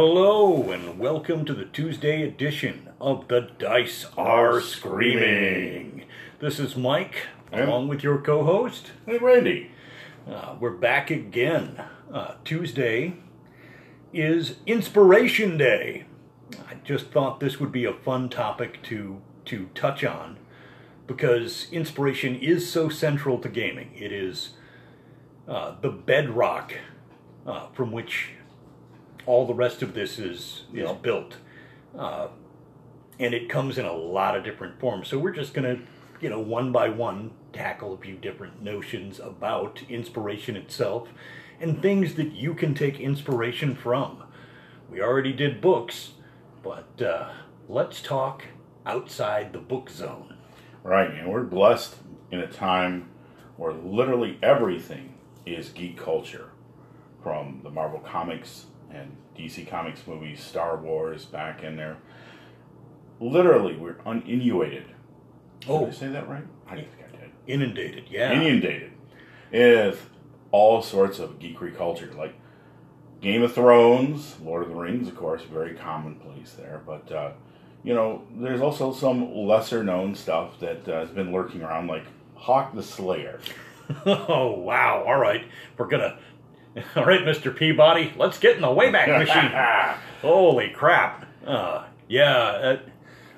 Hello and welcome to the Tuesday edition of The Dice Are Screaming. This is Mike, along with your co host. Hey, Randy. Uh, we're back again. Uh, Tuesday is Inspiration Day. I just thought this would be a fun topic to, to touch on because inspiration is so central to gaming. It is uh, the bedrock uh, from which all the rest of this is, is Yeah. built. Uh, and it comes in a lot of different forms. So we're just going to, you know, one by one tackle a few different notions about inspiration itself and things that you can take inspiration from. We already did books, but uh, let's talk outside the book zone. Right, and we're blessed in a time where literally everything is geek culture. From the Marvel Comics and DC Comics movies, Star Wars back in there. Literally, we're uninundated. Oh. Did I say that right? I don't think I did. Inundated, yeah. Inundated with all sorts of geekery culture, like Game of Thrones, Lord of the Rings, of course, very commonplace there. But uh, you know, there's also some lesser known stuff that uh, has been lurking around, like Hawk the Slayer. Oh, wow. All right. We're going to. All right, Mr. Peabody, let's get in the Wayback Machine. Holy crap. Uh, yeah, uh,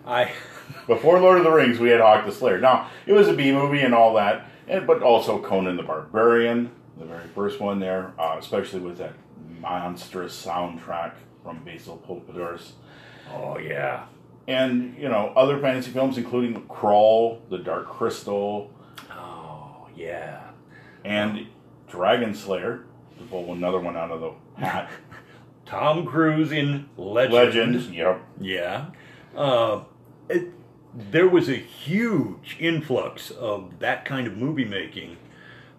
I. Before Lord of the Rings, we had Hawk the Slayer. Now, it was a B movie and all that, and, but also Conan the Barbarian, the very first one there, uh, especially with that monstrous soundtrack from Basil Poledouris. Oh, yeah. and you know other fantasy films including Krull the dark crystal Oh, yeah. and dragon slayer to pull another one out of the hat Tom Cruise in Legend. legend yep Yeah. Uh, it, there was a huge influx of that kind of movie making.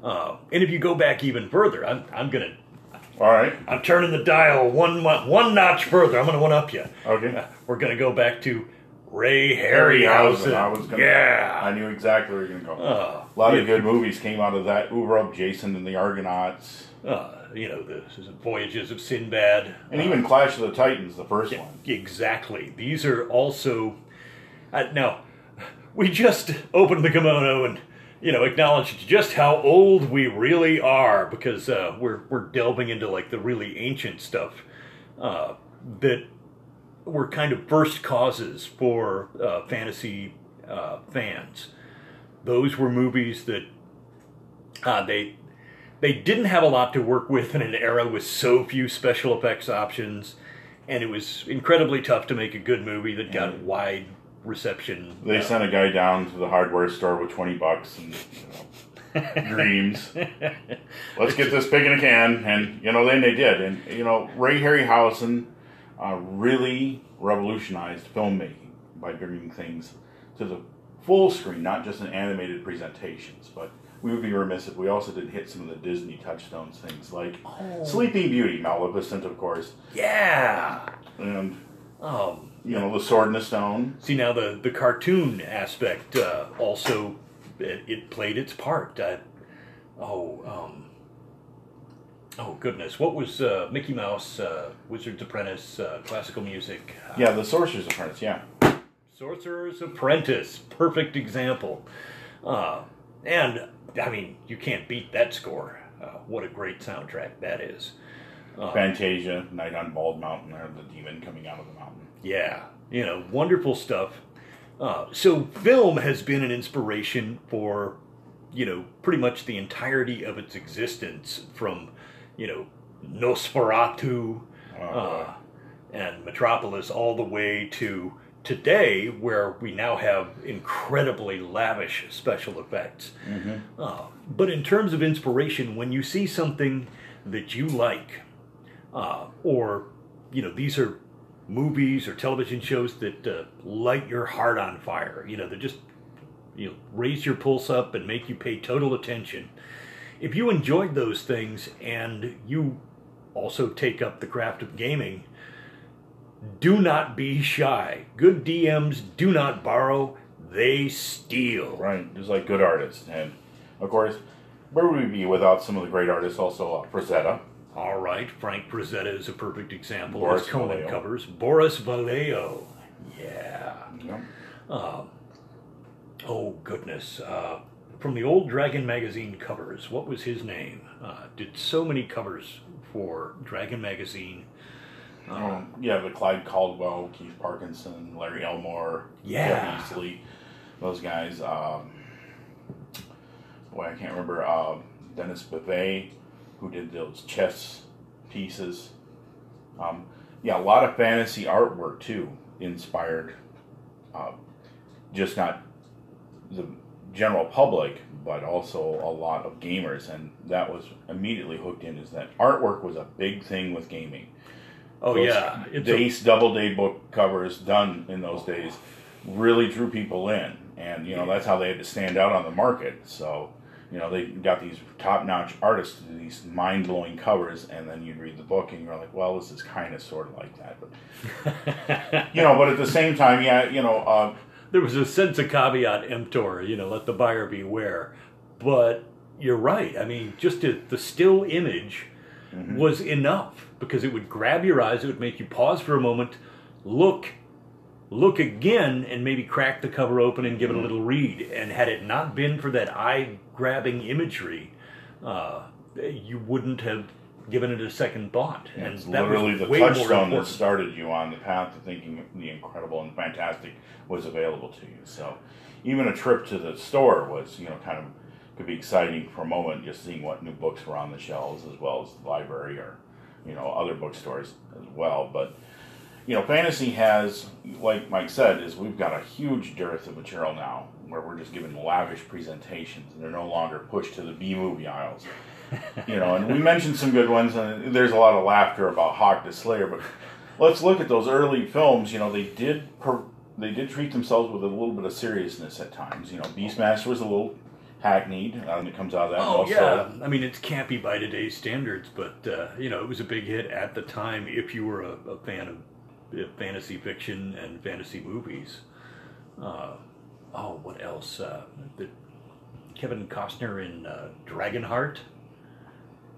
Uh, and if you go back even further, I'm, I'm going to. all right I'm turning the dial one one notch further. I'm going to one up you. okay We're going to go back to Ray Harryhausen. I was gonna, yeah. I knew exactly where you're gonna go. Uh, a lot of good movies came out of that. Uber up Jason and the Argonauts, Uh, you know, the Voyages of Sinbad. and even Clash of the Titans, the first one. Exactly. These are also. Uh, now, we just opened the kimono and, you know, acknowledged just how old we really are because uh, we're, we're delving into like the really ancient stuff uh, that were kind of first causes for uh, fantasy uh, fans. Those were movies that uh, they they didn't have a lot to work with in an era with so few special effects options, and it was incredibly tough to make a good movie that got wide reception. They Uh, sent a guy down to the hardware store with twenty bucks and you know, dreams. Let's get this pig in a can, and you know, then they did. And you know, Ray Harryhausen uh, really revolutionized filmmaking by bringing things to the full screen, not just in animated presentations. But we would be remiss if we also didn't hit some of the Disney touchstones, things like Sleeping Beauty, Maleficent, of course, yeah. and Um, you know, The Sword and the Stone. see now the the cartoon aspect uh, also it, it played its part. Uh, oh, um, oh goodness, what was uh, Mickey Mouse, uh, Wizard's Apprentice, uh, classical music? Uh, Yeah, The Sorcerer's Apprentice. Yeah. Sorcerer's Apprentice, perfect example. Uh, and I mean, you can't beat that score. Uh, what a great soundtrack that is. Fantasia, Night on Bald Mountain, or the demon coming out of the mountain. Yeah, you know, wonderful stuff. Uh, so, film has been an inspiration for, you know, pretty much the entirety of its existence from, you know, Nosferatu uh, and Metropolis all the way to today, where we now have incredibly lavish special effects. Uh, but in terms of inspiration, when you see something that you like, uh, or you know, these are movies or television shows that uh, light your heart on fire. You know, that just you know raise your pulse up and make you pay total attention. If you enjoyed those things and you also take up the craft of gaming, do not be shy. Good DMs do not borrow, they steal. Right, just like good artists. And of course, where would we be without some of the great artists? Also, uh, Frazetta, All right, Frank Frazetta is a perfect example. Boris Conan Vallejo. covers Boris Vallejo. Yeah. Yeah. Uh, oh goodness. Uh, from the old Dragon magazine covers, what was his name? Uh, did so many covers for Dragon magazine. Um, yeah, the Clyde Caldwell, Keith Parkinson, Larry Elmore, Yeah. Jeff Easley, those guys. Um, boy, I can't remember. Uh, Dennis Beauvais, who did those chess pieces. Um, yeah, a lot of fantasy artwork too, inspired uh, just not the general public, but also a lot of gamers, and that was immediately hooked in. Is that artwork was a big thing with gaming oh those yeah, it's a- Dace double day book covers done in those days really drew people in, and you know that's how they had to stand out on the market. So you know they got these top notch artists to do these mind blowing covers, and then you'd read the book and you're like, well, this is kind of sort of like that, but you know, but at the same time, yeah, you know, uh, there was a sense of caveat emptor, you know, let the buyer beware. But you're right. I mean, just to, the still image Mm-hmm. was enough because it would grab your eyes, it would make you pause for a moment, look, look again, and maybe crack the cover open and give Mm-hmm. it a little read. And had it not been for that eye grabbing imagery, uh, you wouldn't have given it a second thought. and it's that was literally the touchstone that started you on the path to thinking the incredible and fantastic was available to you. So even a trip to the store was, you know, kind of could be exciting for a moment, just seeing what new books were on the shelves, as well as the library or, you know, other bookstores as well. But you know, fantasy has, like Mike said, is we've got a huge dearth of material now, where we're just given lavish presentations, and they're no longer pushed to the B movie aisles. You know, and we mentioned some good ones, and there's a lot of laughter about Hawk the Slayer, but let's look at those early films. You know, they did per, they did treat themselves with a little bit of seriousness at times. You know, Beastmaster was a little hackneyed, and it comes out of that. Oh also- yeah, I mean it's campy by today's standards, but uh, you know it was a big hit at the time if you were a, a fan of uh, fantasy fiction and fantasy movies. Uh, oh, what else? Uh, the Kevin Costner in uh, Dragonheart.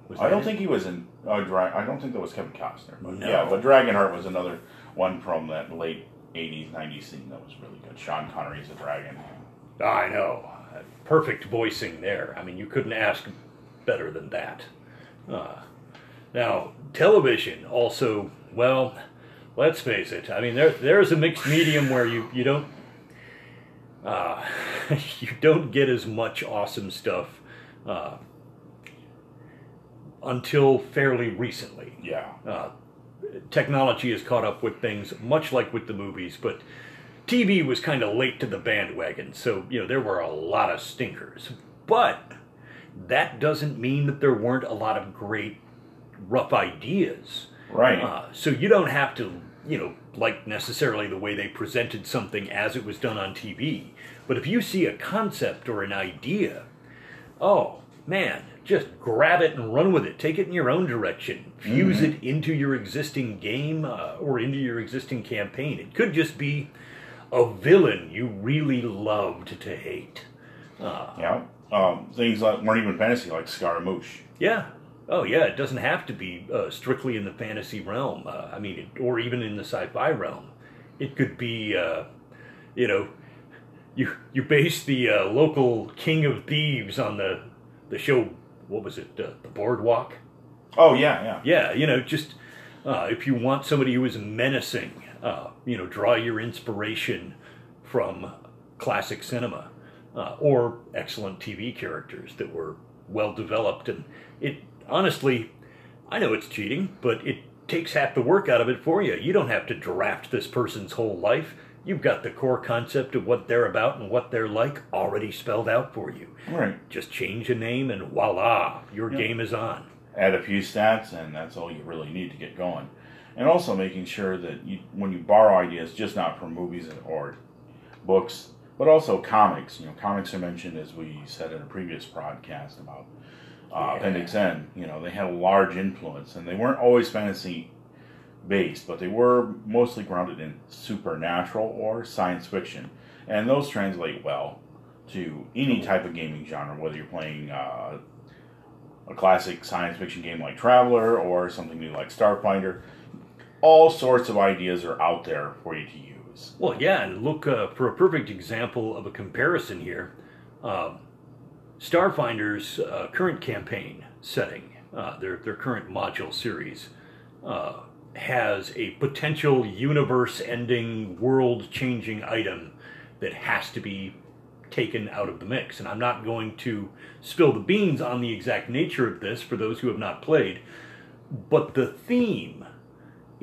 Was I don't it? think he was in. Uh, Dra- I don't think that was Kevin Costner. But No. Yeah, but Dragonheart was another one from that late '80s, '90s scene that was really good. Sean Connery's a dragon. I know. Uh, Perfect voicing there. I mean, you couldn't ask better than that. Uh, now, television also, well, let's face it. I mean, there there's a mixed medium where you you don't uh, you don't get as much awesome stuff uh, until fairly recently Yeah, uh, technology has caught up with things much like with the movies, but TV was kind of late to the bandwagon, so you know there were a lot of stinkers. But that doesn't mean that there weren't a lot of great rough ideas. right. Uh, so you don't have to, you know, like necessarily the way they presented something as it was done on TV. But if you see a concept or an idea, oh man, just grab it and run with it. Take it in your own direction. Fuse it into your existing game uh, or into your existing campaign. It could just be a villain you really loved to hate. Uh, yeah, um, things that weren't even fantasy, like Scaramouche. Yeah. Oh, yeah. It doesn't have to be uh, strictly in the fantasy realm. Uh, I mean, it, or even in the sci-fi realm. It could be, uh, you know, you you base the uh, local king of thieves on the the show. What was it? Uh, the Boardwalk. Oh yeah, yeah. Yeah. You know, just uh, if you want somebody who is menacing, uh, you know, draw your inspiration from classic cinema uh, or excellent TV characters that were well developed. And it honestly, I know it's cheating, but it takes half the work out of it for you. You don't have to draft this person's whole life. You've got the core concept of what they're about and what they're like already spelled out for you. Right. Just change a name and voila, your Yeah. game is on. Add a few stats, and that's all you really need to get going. And also making sure that you, when you borrow ideas, just not from movies and or books, but also comics. You know, comics are mentioned as we said in a previous podcast about uh, Yeah. Appendix N. You know, they had a large influence, and they weren't always fantasy based, but they were mostly grounded in supernatural or science fiction, and those translate well to any type of gaming genre, whether you're playing uh, a classic science fiction game like Traveller or something new like Starfinder. All sorts of ideas are out there for you to use. Well, yeah, and look uh, for a perfect example of a comparison here. Um, Starfinder's uh, current campaign setting, uh, their, their current module series, uh, has a potential universe ending, world changing item that has to be taken out of the mix. And I'm not going to spill the beans on the exact nature of this for those who have not played, but the theme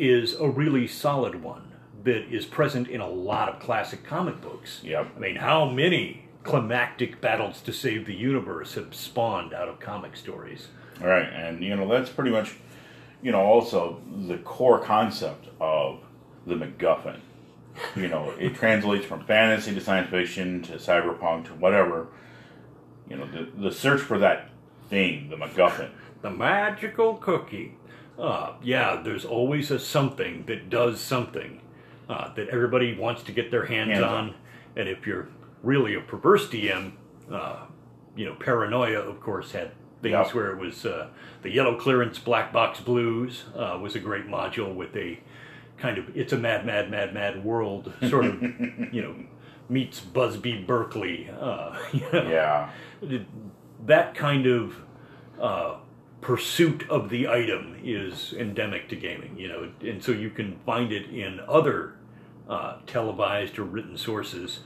is a really solid one that is present in a lot of classic comic books. Yep. I mean, how many climactic battles to save the universe have spawned out of comic stories? All right, and you know that's pretty much, you know, also the core concept of the MacGuffin. You know, it translates from fantasy to science fiction to cyberpunk to whatever. You know, the, the search for that thing, the MacGuffin. The magical cookie. Uh, yeah, there's always a something that does something uh, that everybody wants to get their hands, Hands on. on. And if you're really a perverse DM, uh, you know, Paranoia, of course, had things Yep. where it was uh, the yellow clearance black box blues uh, was a great module with a kind of it's a mad, mad, mad, mad world sort of, you know, meets Busby Berkeley. Uh, you know Yeah, that kind of uh, pursuit of the item is endemic to gaming, you know, and so you can find it in other uh, televised or written sources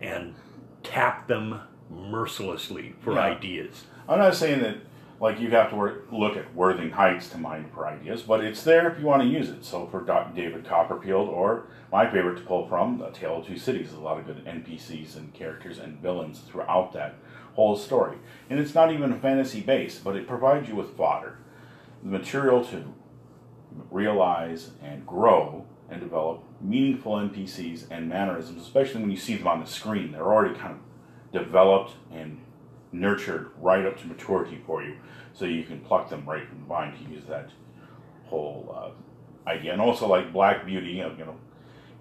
and tap them mercilessly for Yeah. ideas. I'm not saying that like you have to wor- look at Wuthering Heights to mine for ideas, but it's there if you want to use it. So for David Copperfield, or my favorite to pull from, The Tale of Two Cities, a lot of good NPCs and characters and villains throughout that whole story. And it's not even a fantasy base, but it provides you with fodder, the material to realize and grow and develop meaningful NPCs and mannerisms, especially when you see them on the screen. They're already kind of developed and nurtured right up to maturity for you, so you can pluck them right from the vine to use that whole uh, idea. And also, like Black Beauty, you know,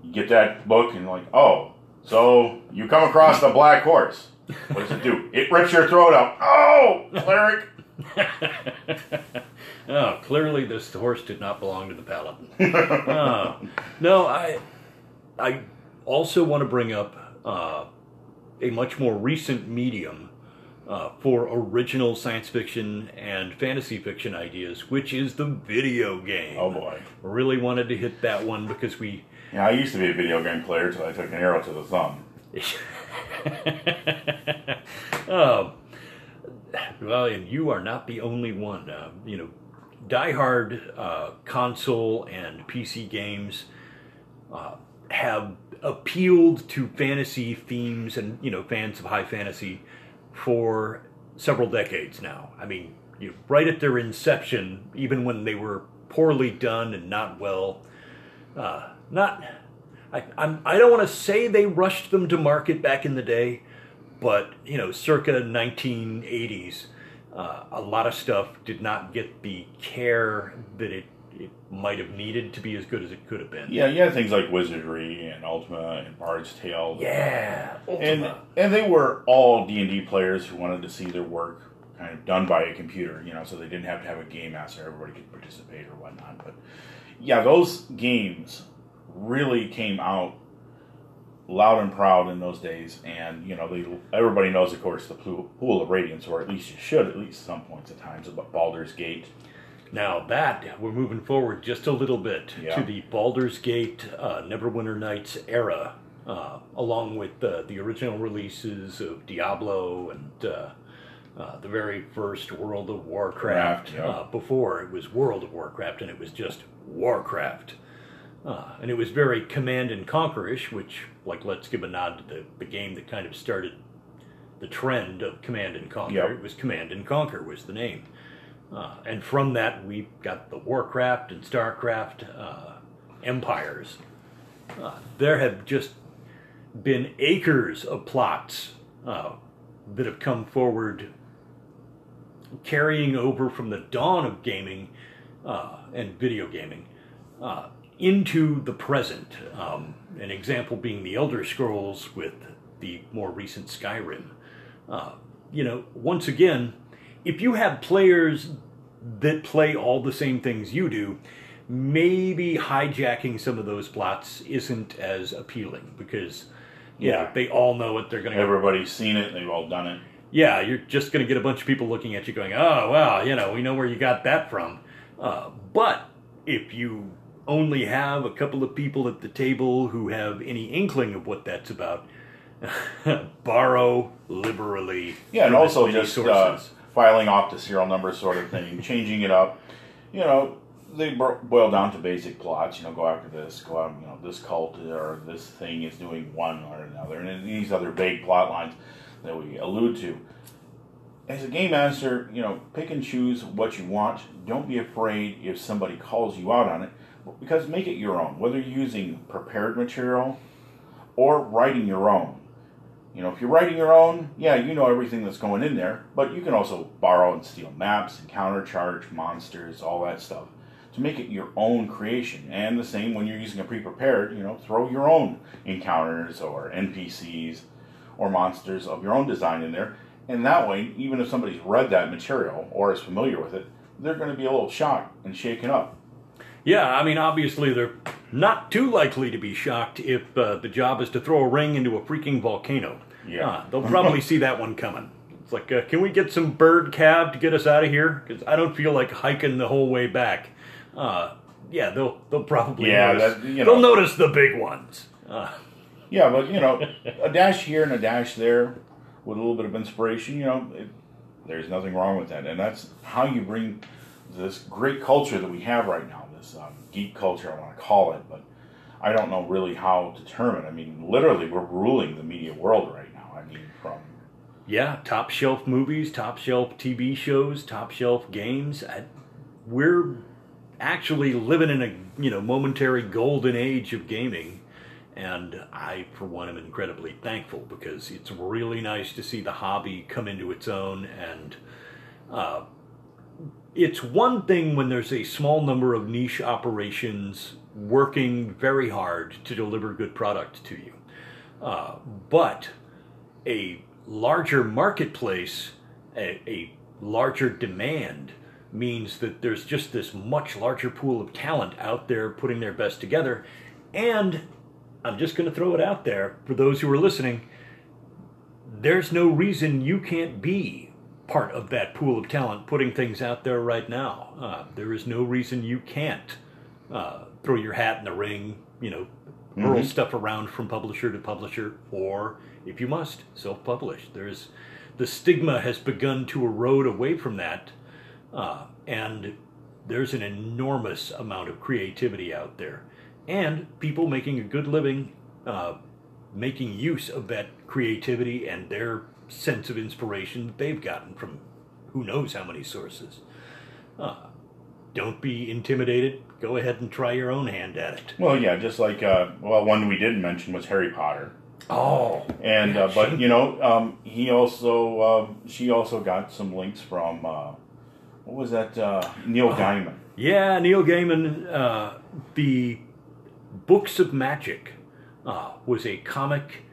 you get that book and like, oh, so you come across the black horse. What does it do? It rips your throat out. Oh, cleric. oh, clearly this horse did not belong to the paladin. Oh. no, I, I also want to bring up uh, a much more recent medium uh, for original science fiction and fantasy fiction ideas, which is the video game. Oh boy. Really wanted to hit that one because we. Yeah, I used to be a video game player until I took an arrow to the thumb. Oh, well, and you are not the only one. Uh, you know, diehard uh, console and PC games uh, have appealed to fantasy themes and you know fans of high fantasy for several decades now. I mean, you right at their inception, even when they were poorly done and not well, uh, not. I, I'm, I don't want to say they rushed them to market back in the day, but you know, circa 1980s, uh, a lot of stuff did not get the care that it, it might have needed to be as good as it could have been. Yeah, had things like Wizardry and Ultima and Bard's Tale. Yeah, and Ultima. and they were all D and D players who wanted to see their work kind of done by a computer, you know, so they didn't have to have a game master; everybody could participate or whatnot. But yeah, those games really came out loud and proud in those days, and you know, they, everybody knows, of course, the Pool of Radiance, or at least you should, at least some points at times, about Baldur's Gate. Now that we're moving forward just a little bit Yeah. to the Baldur's Gate uh, Neverwinter Nights era, uh, along with uh, the original releases of Diablo and uh, uh, the very first World of Warcraft. Yeah. uh, before it was World of Warcraft, and it was just Warcraft. Uh, and it was very command and conquerish, which, like, let's give a nod to the, the game that kind of started the trend of command and conquer. Yep. It was Command and Conquer was the name. Uh, and from that, we got the Warcraft and Starcraft uh, empires. Uh, there have just been acres of plots uh, that have come forward, carrying over from the dawn of gaming uh, and video gaming uh, into the present. Um, an example being the Elder Scrolls with the more recent Skyrim. Uh, you know, once again, if you have players that play all the same things you do, maybe hijacking some of those plots isn't as appealing because you know, Yeah. they all know what they're going to Everybody's seen it. They've all done it. yeah, you're just going to get a bunch of people looking at you going, oh, well, you know, we know where you got that from. Uh, but if you only have a couple of people at the table who have any inkling of what that's about, borrow liberally. Yeah, and also just uh, filing off the serial number sort of thing, changing it up. You know, they bro- boil down to basic plots. You know, go after this, go out. You know, this cult or this thing is doing one or another, and these other vague plot lines that we allude to. As a game master, you know, pick and choose what you want. Don't be afraid if somebody calls you out on it, because make it your own. Whether you're using prepared material or writing your own. You know, if you're writing your own, yeah, you know everything that's going in there, but you can also borrow and steal maps and countercharge monsters, all that stuff, to make it your own creation. And the same when you're using a pre-prepared, you know, throw your own encounters or NPCs or monsters of your own design in there. And that way, even if somebody's read that material or is familiar with it, they're going to be a little shocked and shaken up. Yeah, I mean, obviously they're not too likely to be shocked if uh, the job is to throw a ring into a freaking volcano. Yeah. Uh, they'll probably see that one coming. It's like, uh, can we get some bird cab to get us out of here? Because I don't feel like hiking the whole way back. Uh, yeah, they'll they'll probably Yeah, notice, that- you they'll notice the big ones. Uh, Yeah, but you know, a dash here and a dash there with a little bit of inspiration, you know, it, there's nothing wrong with that. And that's how you bring this great culture that we have right now, this um, geek culture, I want to call it, but I don't know really how to term it. I mean, literally, we're ruling the media world right now. I mean, from yeah, top shelf movies, top shelf TV shows, top shelf games. I, we're actually living in a you know momentary golden age of gaming, and I, for one, am incredibly thankful because it's really nice to see the hobby come into its own. And uh, it's one thing when there's a small number of niche operations working very hard to deliver good product to you, uh, but a larger marketplace, a, a larger demand means that there's just this much larger pool of talent out there putting their best together. And I'm just going to throw it out there for those who are listening there's no reason you can't be part of that pool of talent putting things out there right now. Uh, there is no reason you can't uh, throw your hat in the ring, you know, hurl stuff around from publisher to publisher, or if you must, self publish. There's the stigma has begun to erode away from that, uh, and there's an enormous amount of creativity out there, and people making a good living, uh, making use of that creativity and their sense of inspiration that they've gotten from who knows how many sources. Uh, don't be intimidated. Go ahead and try your own hand at it. well, yeah, just like uh, well, one we didn't mention was Harry Potter. Oh, And uh, but you know, um, he also uh, she also got some links from uh, what was that uh, Neil Gaiman. Yeah, Neil Gaiman, uh, the Books of Magic uh, was a comic,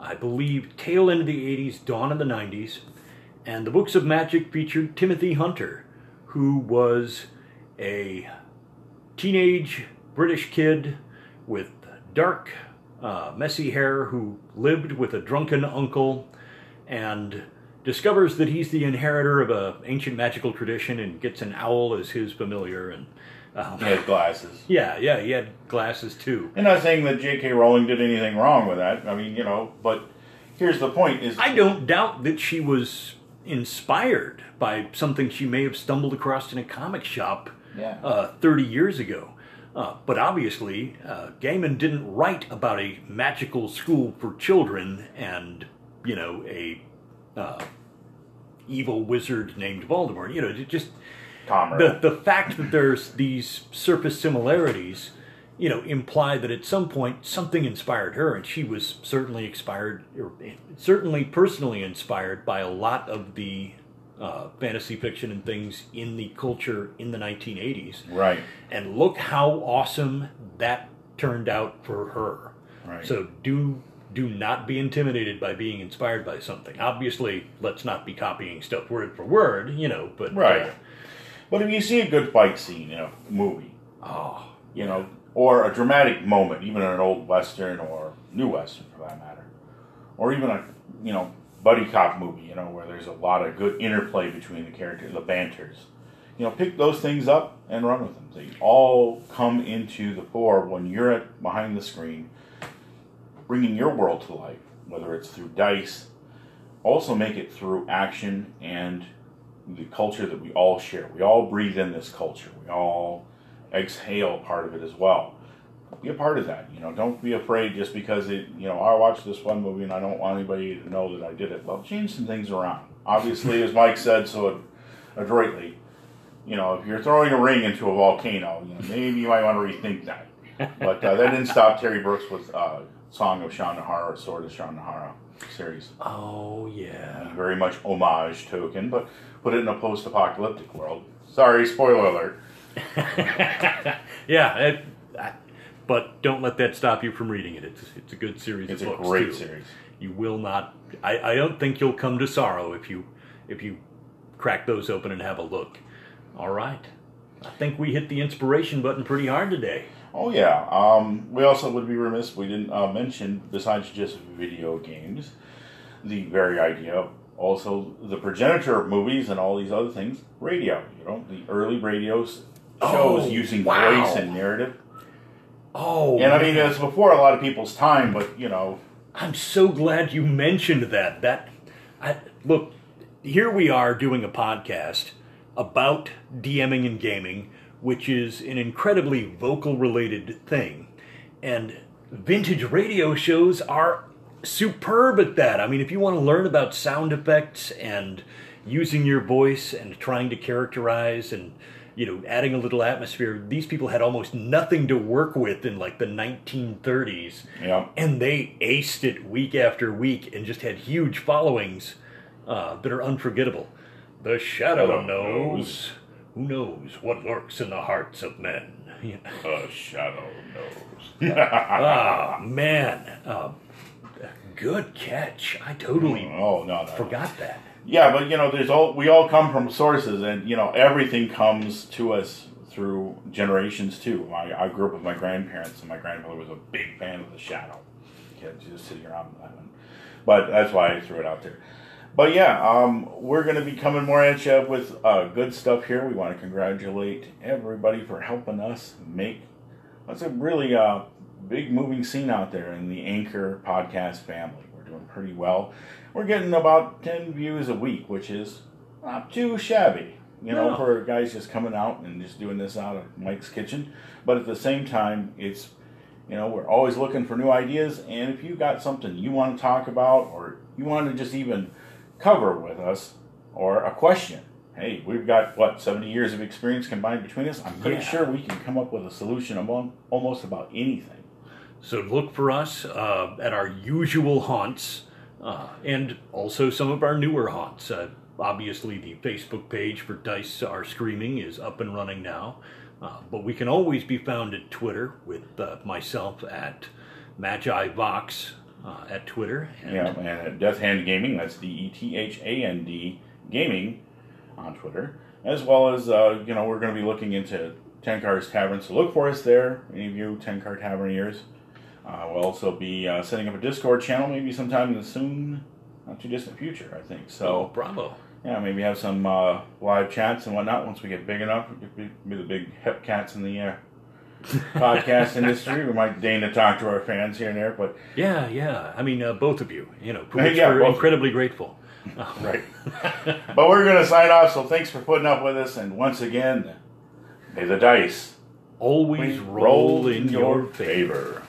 I believe, tail end of the 80s, dawn of the 90s. And the Books of Magic featured Timothy Hunter, who was a teenage British kid with dark, uh, messy hair who lived with a drunken uncle and discovers that he's the inheritor of an ancient magical tradition and gets an owl as his familiar and um, He had glasses. yeah yeah he had glasses too And I'm not saying that J.K. Rowling did anything wrong with that. I mean, you know, but here's the point: is i don't doubt that she was inspired by something she may have stumbled across in a comic shop Yeah. uh, 30 years ago uh, but obviously uh, gaiman didn't write about a magical school for children and you know a uh, evil wizard named voldemort you know it just The the fact that there's these surface similarities, you know, imply that at some point something inspired her, and she was certainly inspired, or certainly personally inspired by a lot of the uh, fantasy fiction and things in the culture in the 1980s. right, And look how awesome that turned out for her. right. So do do not be intimidated by being inspired by something. Obviously, let's not be copying stuff word for word, you know, but. Right. But if you see a good fight scene in a movie, oh, you know, or a dramatic moment, even in an old western or new western for that matter, or even a you know buddy cop movie, you know, where there's a lot of good interplay between the characters, the banters. You know, pick those things up and run with them. They all come into the fore when you're at behind the screen, bringing your world to life, whether it's through dice. Also, make it through action and the culture that we all share. We all breathe in this culture. We all exhale part of it as well. Be a part of that. You know, don't be afraid just because it. You know, I watched this one movie and I don't want anybody to know that I did it. Well, change some things around. Obviously, as Mike said so adroitly, you know, if you're throwing a ring into a volcano, you know, maybe you might want to rethink that. But uh, that didn't stop Terry Brooks with uh, "Song of Shannara" or "Sword of Shannara" series. oh yeah. very much homage token, but put it in a post-apocalyptic world. Sorry, spoiler alert. yeah, it, I, but don't let that stop you from reading it. It's it's a good series It's of a books great too. series. You will not. I, I don't think you'll come to sorrow if you if you crack those open and have a look. All right. I think we hit the inspiration button pretty hard today. Oh yeah. Um, we also would be remiss if we didn't uh, mention, besides just video games, the very idea, also the progenitor of movies and all these other things, radio. You know, the early radio shows Oh, using wow. voice and narrative. Oh, And I mean, it's before a lot of people's time, but you know, I'm so glad you mentioned that. That I, look, here we are doing a podcast about DMing and gaming, which is an incredibly vocal related thing. And vintage radio shows are superb at that. I mean, if you want to learn about sound effects and using your voice and trying to characterize and you know adding a little atmosphere, these people had almost nothing to work with in like the 1930s yeah. and they aced it week after week and just had huge followings uh, that are unforgettable. The shadow knows. knows. Who knows what lurks in the hearts of men? Yeah. A shadow knows. Ah, man. Uh, good catch. I totally oh no, no. forgot that. Yeah, but you know, there's all we all come from sources, and you know, everything comes to us through generations too. I, I grew up with my grandparents, and my grandfather was a big fan of The Shadow. Kids just sitting around that one, but that's why I threw it out there. But yeah, um, we're going to be coming more at you with uh, good stuff here. We want to congratulate everybody for helping us make what's a really uh, big moving scene out there in the Anchor podcast family. We're doing pretty well. We're getting about 10 views a week, which is not too shabby, you know, No. for guys just coming out and just doing this out of Mike's kitchen. But at the same time, it's, you know, we're always looking for new ideas. And if you got something you want to talk about or you want to just even cover with us or a question, hey, we've got what, 70 years of experience combined between us? I'm pretty Yeah. sure we can come up with a solution among almost about anything. So look for us uh, at our usual haunts uh, and also some of our newer haunts. Uh, obviously, the Facebook page for Dice Are Screaming is up and running now, uh, but we can always be found at Twitter with uh, myself at Magi Vox uh, at Twitter. And Yeah, and at Death Hand Gaming, that's D E T H A N D Gaming on Twitter, as well as you know we're going to be looking into Tenkar's Tavern, so look for us there. Any of you Tenkar Taverniers, we'll also be uh, setting up a Discord channel, maybe sometime in the soon, not too distant future, I think. oh, So bravo. yeah, maybe have some uh, live chats and whatnot once we get big enough. Be, be the big hip cats in the uh, podcast industry. We might deign to talk to our fans here and there, but Yeah, yeah. I mean, uh, both of you, you know, Yeah, we're incredibly grateful. Right. but we're going to sign off, so thanks for putting up with us. And once again, may the dice Always roll in your favor. favor.